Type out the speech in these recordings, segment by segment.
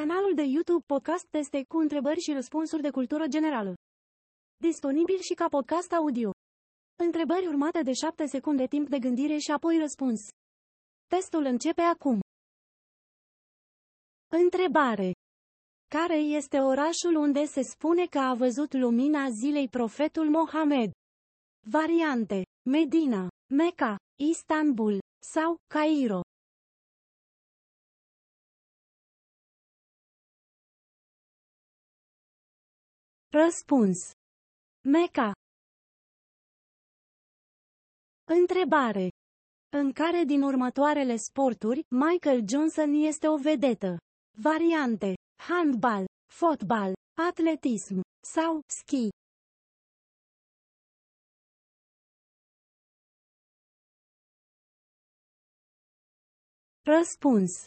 Canalul de YouTube Podcast Teste cu întrebări și răspunsuri de cultură generală. Disponibil și ca podcast audio. Întrebări urmate de 7 secunde timp de gândire și apoi răspuns. Testul începe acum. Întrebare. Care este orașul unde se spune că a văzut lumina zilei profetul Mohamed? Variante. Medina, Mecca, Istanbul sau Cairo. Răspuns. Mecca. Întrebare. În care din următoarele sporturi, Michael Johnson este o vedetă? Variante. Handbal, fotbal, atletism sau ski. Răspuns.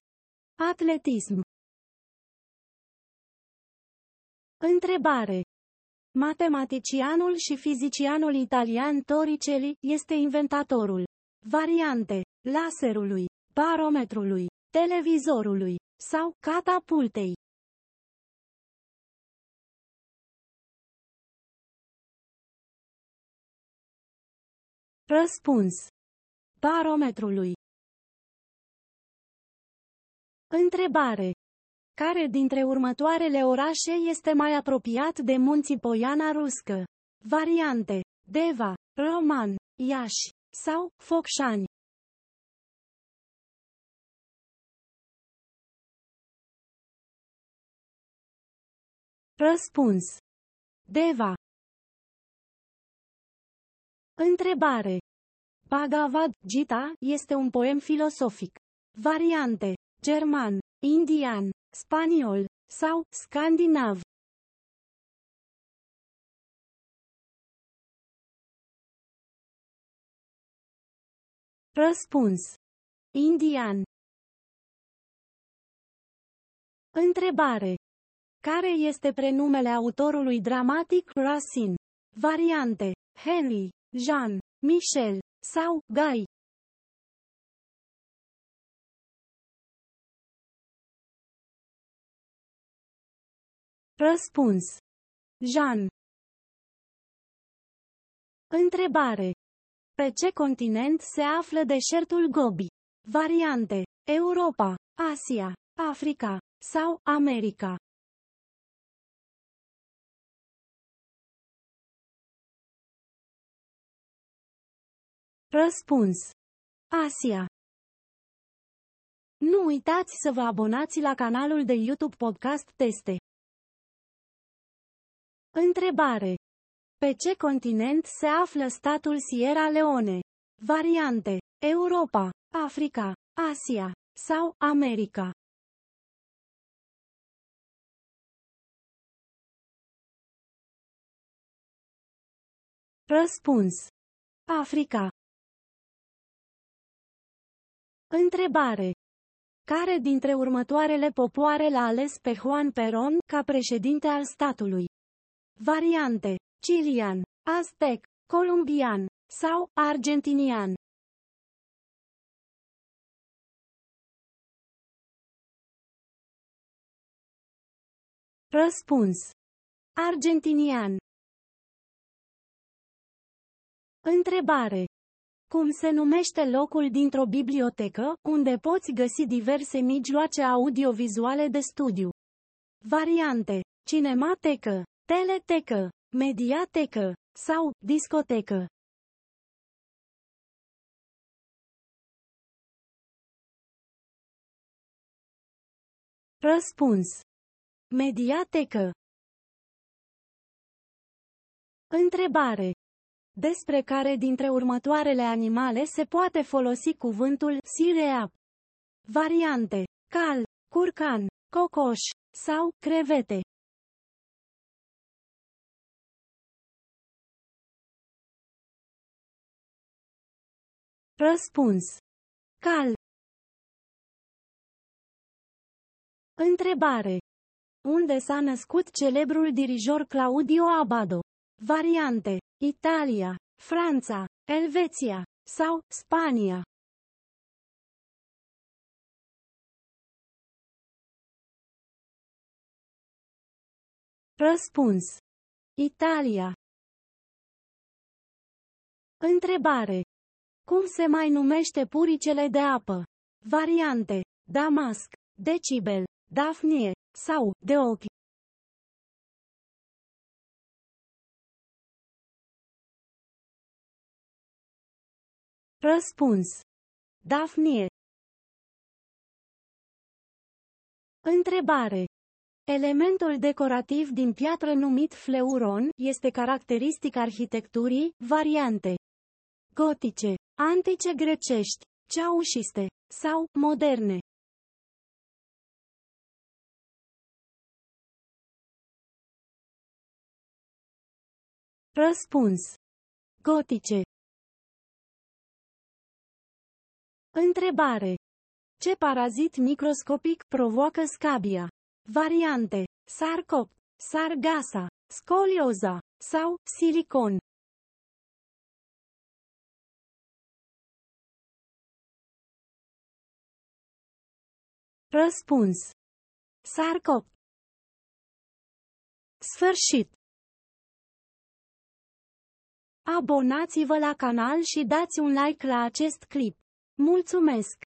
Atletism. Întrebare. Matematicianul și fizicianul italian Torricelli este inventatorul. Variante. Laserului, barometrului, televizorului sau catapultei. Răspuns. Barometrului. Întrebare. Care dintre următoarele orașe este mai apropiat de munții Poiana Ruscă? Variante. Deva, Roman, Iași sau Focșani. Răspuns. Deva. Întrebare. Bhagavad Gita este un poem filosofic. Variante. German, indian, spaniol sau scandinav. Răspuns. Indian. Întrebare. Care este prenumele autorului dramatic Racine? Variante. Henry, Jean, Michel sau Guy. Răspuns. Jean. Întrebare. Pe ce continent se află deșertul Gobi? Variante. Europa, Asia, Africa sau America. Răspuns. Asia. Nu uitați să vă abonați la canalul de YouTube Podcast Teste. Întrebare. Pe ce continent se află statul Sierra Leone? Variante. Europa, Africa, Asia sau America. Răspuns. Africa. Întrebare. Care dintre următoarele popoare l-a ales pe Juan Perón ca președinte al statului? Variante. Chilian, Aztec, Columbian sau Argentinian. Răspuns. Argentinian. Întrebare. Cum se numește locul dintr-o bibliotecă, unde poți găsi diverse mijloace audiovizuale de studiu? Variante. Cinematecă, teletecă, mediatecă sau discotecă. Răspuns. Mediatecă. Întrebare. Despre care dintre următoarele animale se poate folosi cuvântul sireap? Variante. Cal, curcan, cocoș sau crevete. Răspuns. Cal. Întrebare. Unde s-a născut celebrul dirijor Claudio Abado? Variante. Italia, Franța, Elveția sau Spania. Răspuns. Italia. Întrebare. Cum se mai numește puricele de apă? Variante. Damasc, decibel, dafnie sau de ochi. Răspuns. Dafnie. Întrebare. Elementul decorativ din piatră numit fleuron este caracteristic arhitecturii, variante gotice, antice grecești, ceaușiste sau moderne. Răspuns. Gotice. Întrebare. Ce parazit microscopic provoacă scabia? Variante. Sarcop, sargasa, scolioza sau silicon. Răspuns. Sarcop. Sfârșit. Abonați-vă la canal și dați un like la acest clip. Mulțumesc!